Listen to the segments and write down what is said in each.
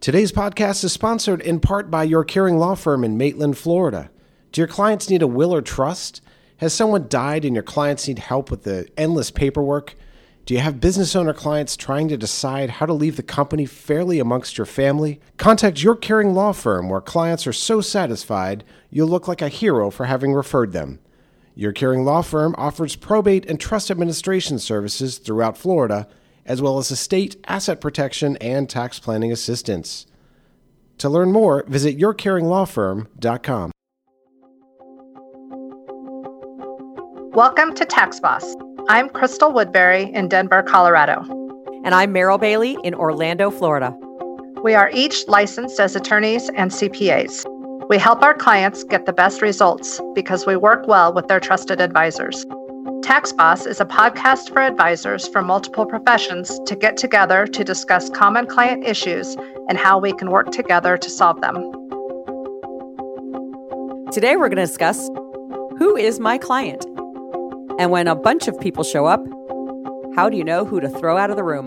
Today's podcast is sponsored in part by your caring law firm in Maitland, Florida. Do your clients need a will or trust? Has someone died and your clients need help with the endless paperwork? Do you have business owner clients trying to decide how to leave the company fairly amongst your family? Contact your caring law firm where clients are so satisfied you'll look like a hero for having referred them. Your caring law firm offers probate and trust administration services throughout Florida, as well as estate, asset protection, and tax planning assistance. To learn more, visit yourcaringlawfirm.com. Welcome to Tax Boss. I'm Crystal Woodbury in Denver, Colorado. And I'm Meryl Bailey in Orlando, Florida. We are each licensed as attorneys and CPAs. We help our clients get the best results because we work well with their trusted advisors. Tax Boss is a podcast for advisors from multiple professions to get together to discuss common client issues and how we can work together to solve them. Today, we're going to discuss who is my client? And when a bunch of people show up, how do you know who to throw out of the room?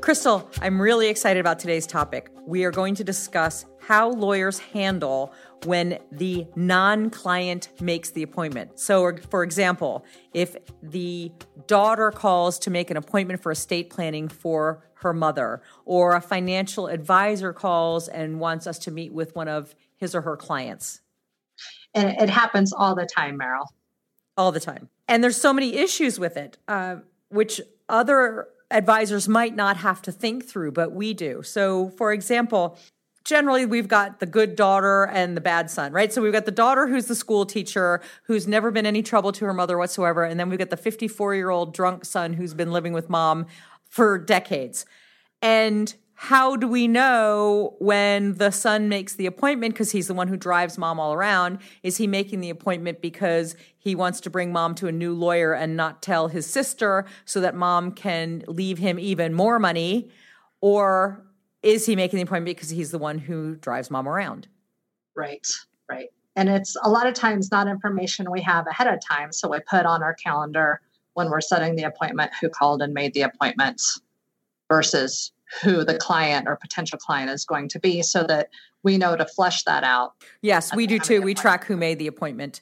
Crystal, I'm really excited about today's topic. We are going to discuss how lawyers handle when the non client makes the appointment. So, for example, if the daughter calls to make an appointment for estate planning for her mother, or a financial advisor calls and wants us to meet with one of his or her clients. And it happens all the time, Meryl. All the time. And there's so many issues with it, uh, which other advisors might not have to think through, but we do. So, for example, generally we've got the good daughter and the bad son, right? So we've got the daughter who's the school teacher, who's never been any trouble to her mother whatsoever. And then we've got the 54 year old drunk son who's been living with mom for decades. And how do we know when the son makes the appointment because he's the one who drives mom all around? Is he making the appointment because he wants to bring mom to a new lawyer and not tell his sister so that mom can leave him even more money? Or is he making the appointment because he's the one who drives mom around? Right, right. And it's a lot of times not information we have ahead of time. So we put on our calendar when we're setting the appointment who called and made the appointment versus who the client or potential client is going to be so that we know to flesh that out. Yes, we do too. We track who made the appointment.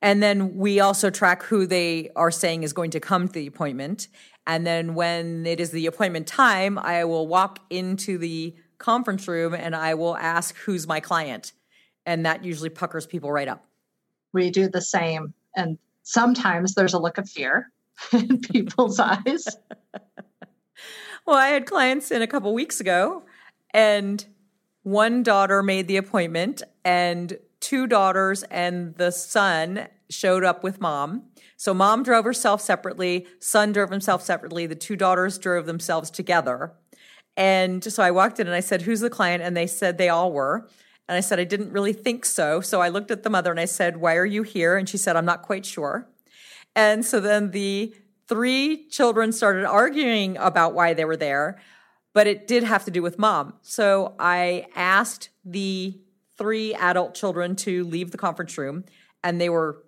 And then we also track who they are saying is going to come to the appointment. And then when it is the appointment time, I will walk into the conference room and I will ask who's my client. And that usually puckers people right up. We do the same. And sometimes there's a look of fear in people's eyes. Well, I had clients in a couple weeks ago, and one daughter made the appointment, and two daughters and the son showed up with mom. So mom drove herself separately, son drove himself separately, the two daughters drove themselves together. And so I walked in and I said, Who's the client? And they said they all were. And I said, I didn't really think so. So I looked at the mother and I said, Why are you here? And she said, I'm not quite sure. And so then the three children started arguing about why they were there, but it did have to do with mom. So I asked the three adult children to leave the conference room, and they were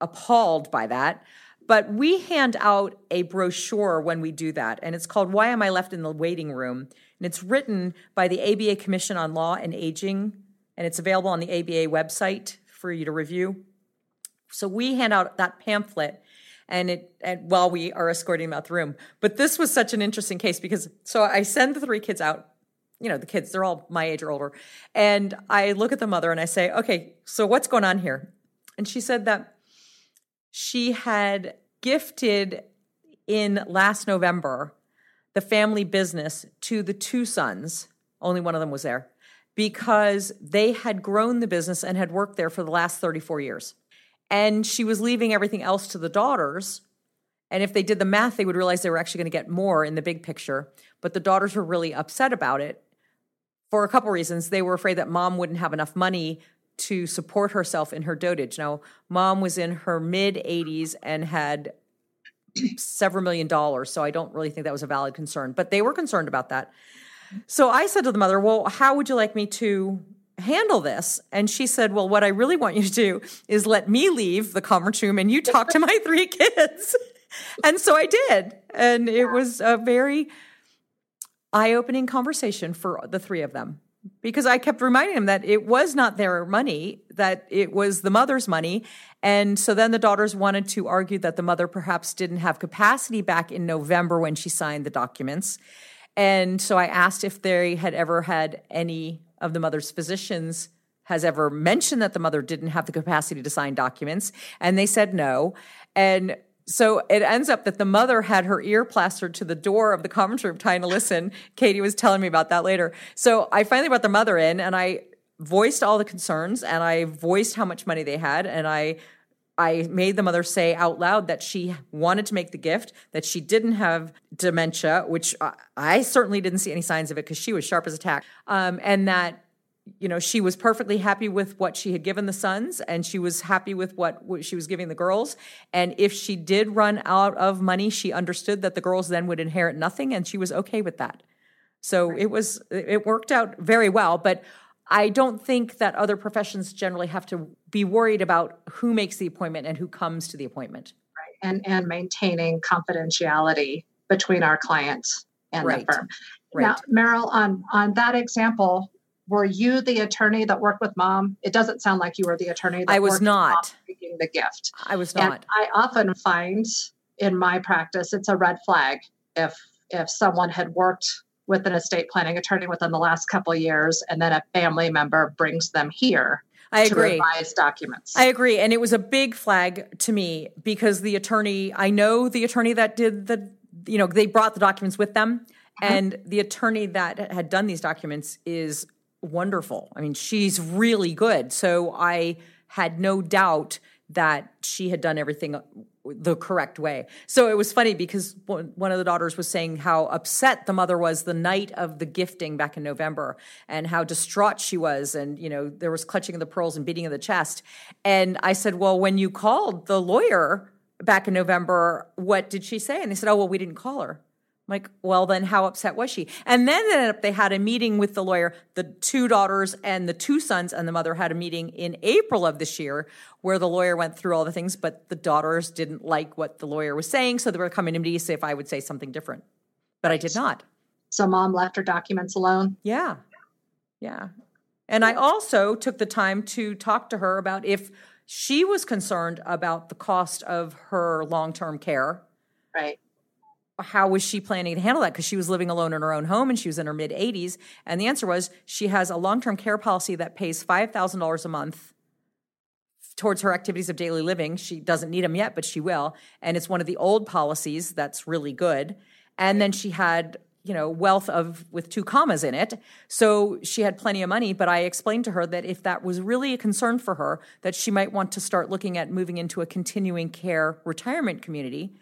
appalled by that. But we hand out a brochure when we do that, and it's called Why Am I Left in the Waiting Room? And it's written by the ABA Commission on Law and Aging, and it's available on the ABA website for you to review. So we hand out that pamphlet and it and while we are escorting them out the room. But this was such an interesting case because so I send the three kids out. You know, the kids, they're all my age or older. And I look at the mother and I say, okay, so what's going on here? And she said that she had gifted in last November the family business to the two sons. Only one of them was there because they had grown the business and had worked there for the last 34 years. And she was leaving everything else to the daughters. And if they did the math, they would realize they were actually going to get more in the big picture. But the daughters were really upset about it for a couple reasons. They were afraid that mom wouldn't have enough money to support herself in her dotage. Now, mom was in her mid 80s and had several million dollars. So I don't really think that was a valid concern, but they were concerned about that. So I said to the mother, Well, how would you like me to handle this? And she said, Well, what I really want you to do is let me leave the conference room and you talk to my three kids. and so I did. And it was a very eye opening conversation for the three of them because I kept reminding them that it was not their money, that it was the mother's money. And so then the daughters wanted to argue that the mother perhaps didn't have capacity back in November when she signed the documents. And so I asked if they had ever had any of the mother's physicians has ever mentioned that the mother didn't have the capacity to sign documents. And they said no. And so it ends up that the mother had her ear plastered to the door of the conference room trying to listen. Katie was telling me about that later. So I finally brought the mother in and I voiced all the concerns and I voiced how much money they had and I I made the mother say out loud that she wanted to make the gift, that she didn't have dementia, which I certainly didn't see any signs of it because she was sharp as a tack, um, and that you know she was perfectly happy with what she had given the sons and she was happy with what, what, she was giving the girls. And if she did run out of money she understood that the girls then would inherit nothing and she was okay with that. So it was it worked out very well but i don't think that other professions generally have to be worried about who makes the appointment and who comes to the appointment right and and maintaining confidentiality between our clients and right. the firm right. now meryl on on that example were you the attorney that worked with mom? It doesn't sound like you were the attorney. That I was not taking the gift. I was not. And I often find in my practice it's a red flag if if someone had worked with an estate planning attorney within the last couple years and then a family member brings them here I agree. revise documents. I agree. And it was a big flag to me because the attorney, I know the attorney that did the, you know, they brought the documents with them. Mm-hmm. And the attorney that had done these documents is wonderful. I mean, she's really good. So I had no doubt that she had done everything uh, the correct way. So it was funny because one of the daughters was saying how upset the mother was the night of the gifting back in November and how distraught she was and you know there was clutching of the pearls and beating of the chest. And I said, "Well, when you called the lawyer back in November, what did she say?" And they said, "Oh, well, we didn't call her." Like, well, then how upset was she? And then ended up they had a meeting with the lawyer, the two daughters and the two sons, and the mother had a meeting in April of this year where the lawyer went through all the things, but the daughters didn't like what the lawyer was saying, so they were coming to me to see if I would say something different. But I did not. So mom left her documents alone? Yeah. Yeah. And I also took the time to talk to her about if she was concerned about the cost of her long term care. Right how was she planning to handle that? Because she was living alone in her own home and she was in her mid 80s. And the answer was she has a long term care policy that pays $5,000 a month towards her activities of daily living. She doesn't need them yet, but she will. And it's one of the old policies that's really good. And then she had, you know, wealth of with two commas in it. So she had plenty of money, but I explained to her that if that was really a concern for her, that she might want to start looking at moving into a continuing care retirement community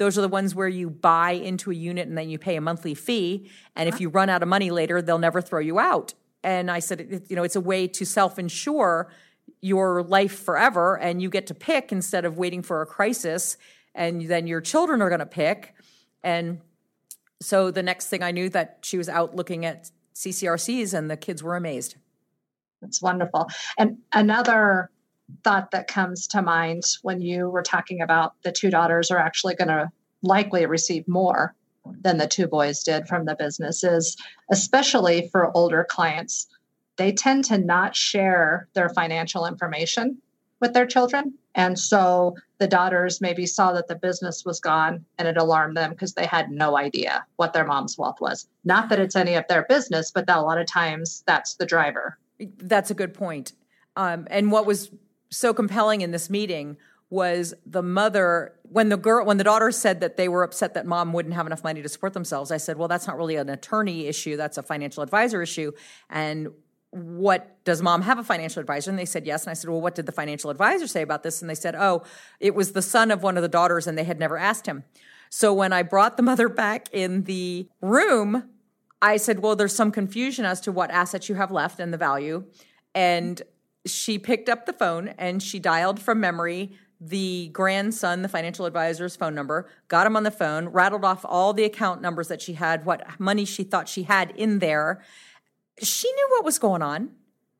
those are the ones where you buy into a unit and then you pay a monthly fee. And if uh-huh. you run out of money later, they'll never throw you out. And I said, you know, it's a way to self insure your life forever and you get to pick instead of waiting for a crisis and then your children are going to pick. And so the next thing I knew that she was out looking at CCRCs and the kids were amazed. That's wonderful. And another thought that comes to mind when you were talking about the two daughters are actually going to likely receive more than the two boys did from the businesses, especially for older clients. They tend to not share their financial information with their children. And so the daughters maybe saw that the business was gone and it alarmed them because they had no idea what their mom's wealth was. Not that it's any of their business, but that a lot of times that's the driver. That's a good point. Um, and what was so compelling in this meeting was the mother when the girl when the daughter said that they were upset that mom wouldn't have enough money to support themselves i said well that's not really an attorney issue that's a financial advisor issue. And what does mom have a financial advisor? And they said yes. And i said well what did the financial advisor say about this? And they said oh it was the son of one of the daughters and they had never asked him. So when i brought the mother back in the room i said well there's some confusion as to what assets you have left and the value. And she picked up the phone and she dialed from memory the grandson, the financial advisor's phone number, got him on the phone, rattled off all the account numbers that she had, what money she thought she had in there. She knew what was going on.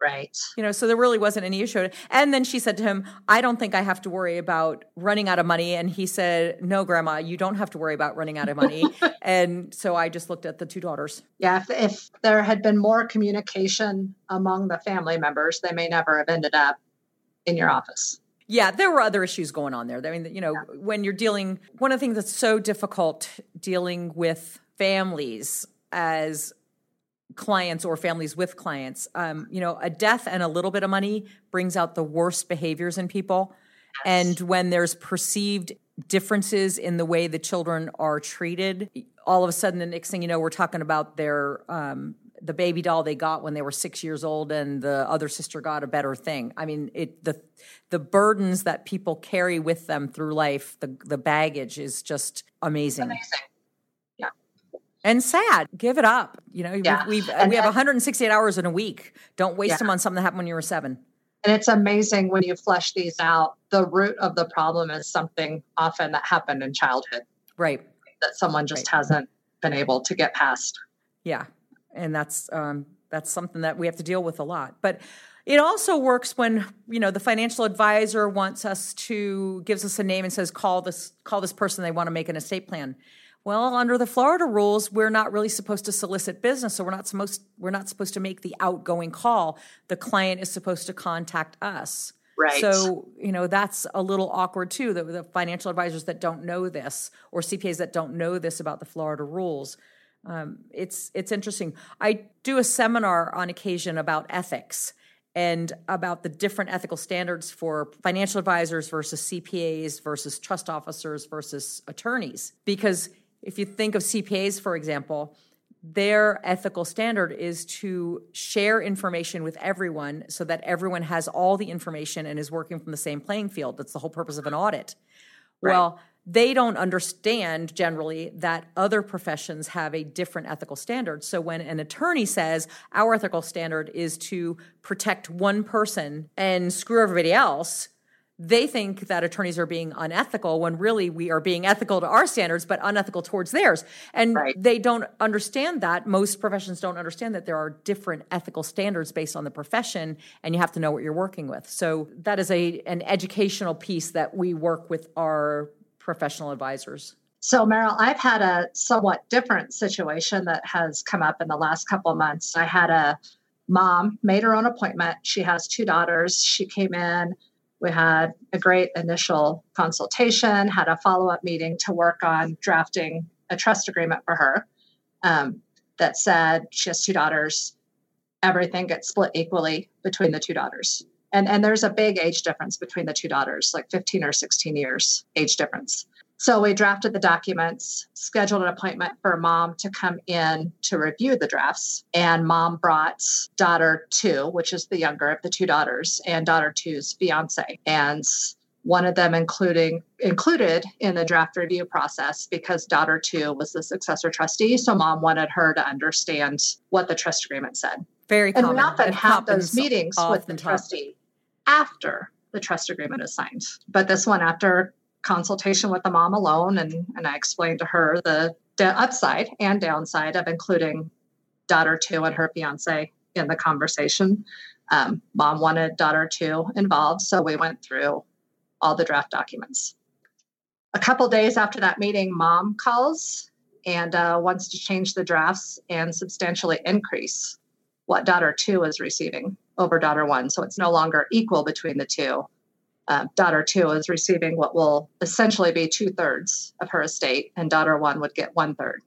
Right. You know, so there really wasn't any issue. And then she said to him, I don't think I have to worry about running out of money. And he said, No, Grandma, you don't have to worry about running out of money. and so I just looked at the two daughters. Yeah. If, if there had been more communication among the family members, they may never have ended up in your office. Yeah, there were other issues going on there. I mean, you know, yeah. when you're dealing, one of the things that's so difficult dealing with families as clients or families with clients. Um, you know, a death and a little bit of money brings out the worst behaviors in people. And when there's perceived differences in the way the children are treated, all of a sudden, the next thing you know, we're talking about their um, the baby doll they got when they were six years old, and the other sister got a better thing. I mean, it the the burdens that people carry with them through life, the the baggage is just amazing. Amazing and sad. Give it up. You know, yeah. we've, we've we have 168 hours in a week. Don't waste yeah. them on something that happened when you were seven. And it's amazing when you flesh these out. The root of the problem is something often that happened in childhood, right? That someone just right. hasn't been able to get past. Yeah, and that's um, that's something that we have to deal with a lot. But it also works when you know the financial advisor wants us to gives us a name and says call this call this person they want to make an estate plan well, under the Florida rules, we're not really supposed to solicit business, so we're not supposed we're not supposed to make the outgoing call. The client is supposed to contact us. Right. So, you know, that's a little awkward too. The, the financial advisors that don't know this or CPAs that don't know this about the Florida rules. Um, it's it's interesting. I do a seminar on occasion about ethics and about the different ethical standards for financial advisors versus CPAs versus trust officers versus attorneys because if you think of CPAs, for example, their ethical standard is to share information with everyone so that everyone has all the information and is working from the same playing field. That's the whole purpose of an audit. Right. Well, they don't understand generally that other professions have a different ethical standard. So when an attorney says our ethical standard is to protect one person and screw everybody else, they think that attorneys are being unethical when really we are being ethical to our standards but unethical towards theirs and right. they don't understand that most professions don't understand that there are different ethical standards based on the profession and you have to know what you're working with so that is a an educational piece that we work with our professional advisors so Meryl, I've had a somewhat different situation that has come up in the last couple of months. I had a mom made her own appointment. She has two daughters. She came in we had a great initial consultation, had a follow up meeting to work on drafting a trust agreement for her um, that said she has two daughters. Everything gets split equally between the two daughters. And, and there's a big age difference between the two daughters, like 15 or 16 years age difference. So we drafted the documents, scheduled an appointment for mom to come in to review the drafts. And mom brought daughter two, which is the younger of the two daughters, and daughter two's fiance. And one of them including included in the draft review process because daughter two was the successor trustee. So mom wanted her to understand what the trust agreement said. Very and common. we often have those meetings with the trustee after the trust agreement is signed. But this one after consultation with the mom alone and, and I explained to her the, upside and downside of including daughter two and her fiance in the conversation. Um, mom wanted daughter two involved, so we went through all the draft documents. A couple days after that meeting, mom calls and uh, wants to change the drafts and substantially increase what daughter two is receiving over daughter one. So it's no longer equal between the two uh, daughter two is receiving what will essentially be two thirds of her estate, and daughter one would get one third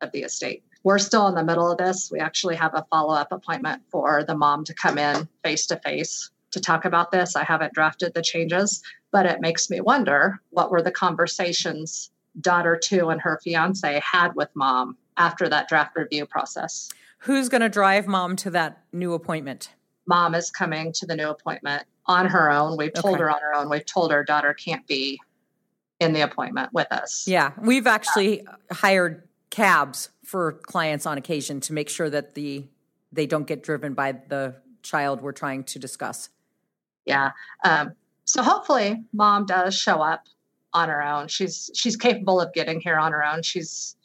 of the estate. We're still in the middle of this. We actually have a follow up appointment for the mom to come in face to face to talk about this. I haven't drafted the changes, but it makes me wonder what were the conversations daughter two and her fiance had with mom after that draft review process. Who's going to drive mom to that new appointment? Mom is coming to the new appointment on her own. We've told okay. her on her own. We've told her daughter can't be in the appointment with us. Yeah, we've actually yeah. hired cabs for clients on occasion to make sure that the they don't get driven by the child we're trying to discuss. Yeah. Um, so hopefully, mom does show up on her own. She's she's capable of getting here on her own. She's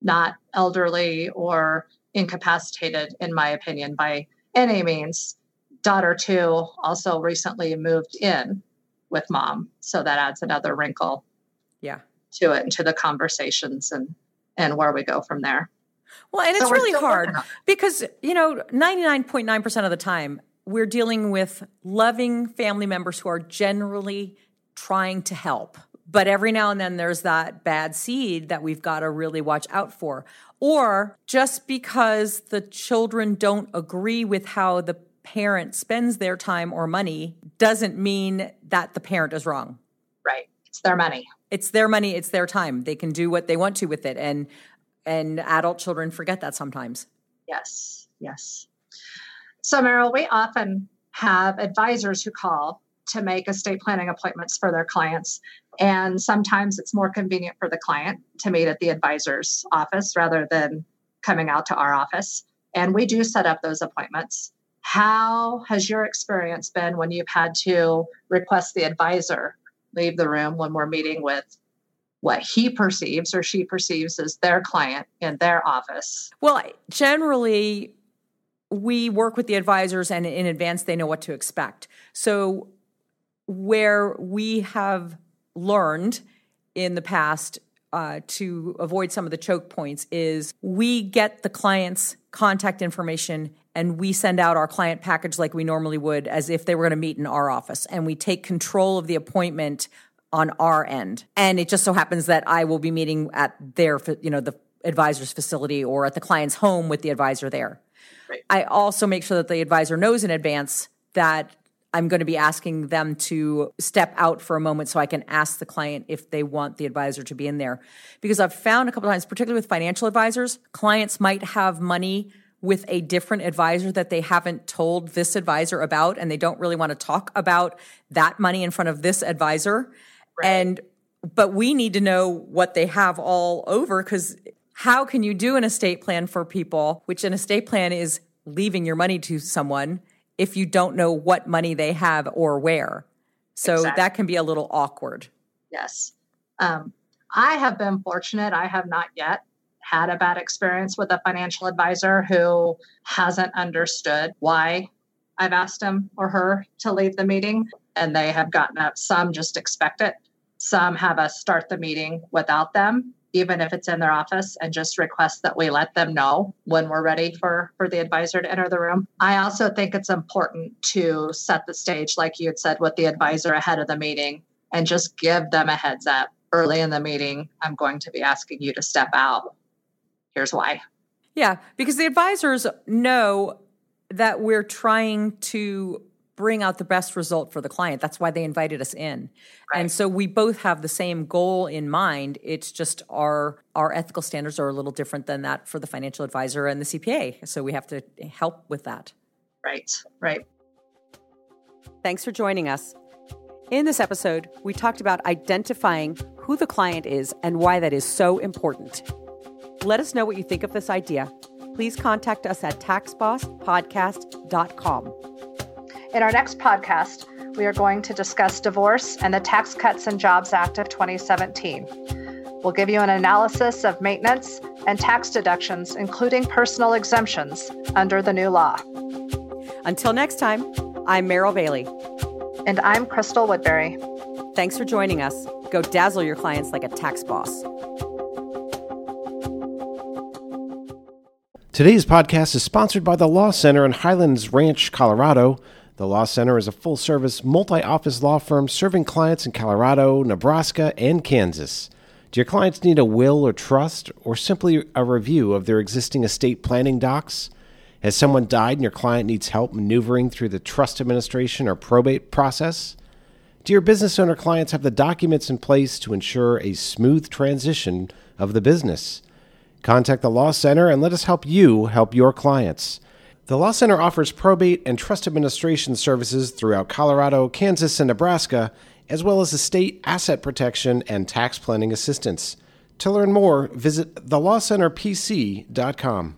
not elderly or incapacitated, in my opinion, by any means daughter two also recently moved in with mom. So that adds another wrinkle Yeah. to it and to the conversations and and where we go from there. Well, and So it's really hard because, you know, 99.9% of the time, we're dealing with loving family members who are generally trying to help. But every now and then there's that bad seed that we've got to really watch out for. Or just because the children don't agree with how the parent spends their time or money doesn't mean that the parent is wrong Right. It's their money. it's their money it's their time they can do what they want to with it and and adult children forget that sometimes Yes. Yes. So Meryl, we often have advisors who call to make estate planning appointments for their clients. And sometimes it's more convenient for the client to meet at the advisor's office rather than coming out to our office. And we do set up those appointments. How has your experience been when you've had to request the advisor leave the room when we're meeting with what he perceives or she perceives as their client in their office? well generally we work with the advisors and in advance they know what to expect so where we have learned in the past uh, to avoid some of the choke points is we get the client's contact information and we send out our client package like we normally would as if they were going to meet in our office and we take control of the appointment on our end and it just so happens that i will be meeting at their you know the advisor's facility or at the client's home with the advisor there Right. i also make sure that the advisor knows in advance that I'm going to be asking them to step out for a moment so I can ask the client if they want the advisor to be in there. Because I've found a couple of times, particularly with financial advisors, clients might have money with a different advisor that they haven't told this advisor about, and they don't really want to talk about that money in front of this advisor. And but we need to know what they have all over because how can you do an estate plan for people, which an estate plan is leaving your money to someone if you don't know what money they have or where. So Exactly. that can be a little awkward. Yes. Um, I have been fortunate. I have not yet had a bad experience with a financial advisor who hasn't understood why I've asked him or her to leave the meeting. And they have gotten up. Some just expect it. Some have us start the meeting without them, even if it's in their office, and just request that we let them know when we're ready for, for the advisor to enter the room. I also think it's important to set the stage, like you had said, with the advisor ahead of the meeting and just give them a heads up early in the meeting. I'm going to be asking you to step out. Here's why. Yeah, because the advisors know that we're trying to bring out the best result for the client. That's why they invited us in. And so we both have the same goal in mind. It's just our our ethical standards are a little different than that for the financial advisor and the CPA. So we have to help with that. Right, right. Thanks for joining us. In this episode, we talked about identifying who the client is and why that is so important. Let us know what you think of this idea. Please contact us at taxbosspodcast.com. In our next podcast, we are going to discuss divorce and the Tax Cuts and Jobs Act of 2017. We'll give you an analysis of maintenance and tax deductions, including personal exemptions under the new law. Until next time, I'm Meryl Bailey. And I'm Crystal Woodbury. Thanks for joining us. Go dazzle your clients like a tax boss. Today's podcast is sponsored by the Law Center in Highlands Ranch, Colorado. The Law Center is a full service, multi office law firm serving clients in Colorado, Nebraska, and Kansas. Do your clients need a will or trust, or simply a review of their existing estate planning docs? Has someone died and your client needs help maneuvering through the trust administration or probate process? Do your business owner clients have the documents in place to ensure a smooth transition of the business? Contact the Law Center and let us help you help your clients. The Law Center offers probate and trust administration services throughout Colorado, Kansas, and Nebraska, as well as estate asset protection and tax planning assistance. To learn more, visit thelawcenterpc.com.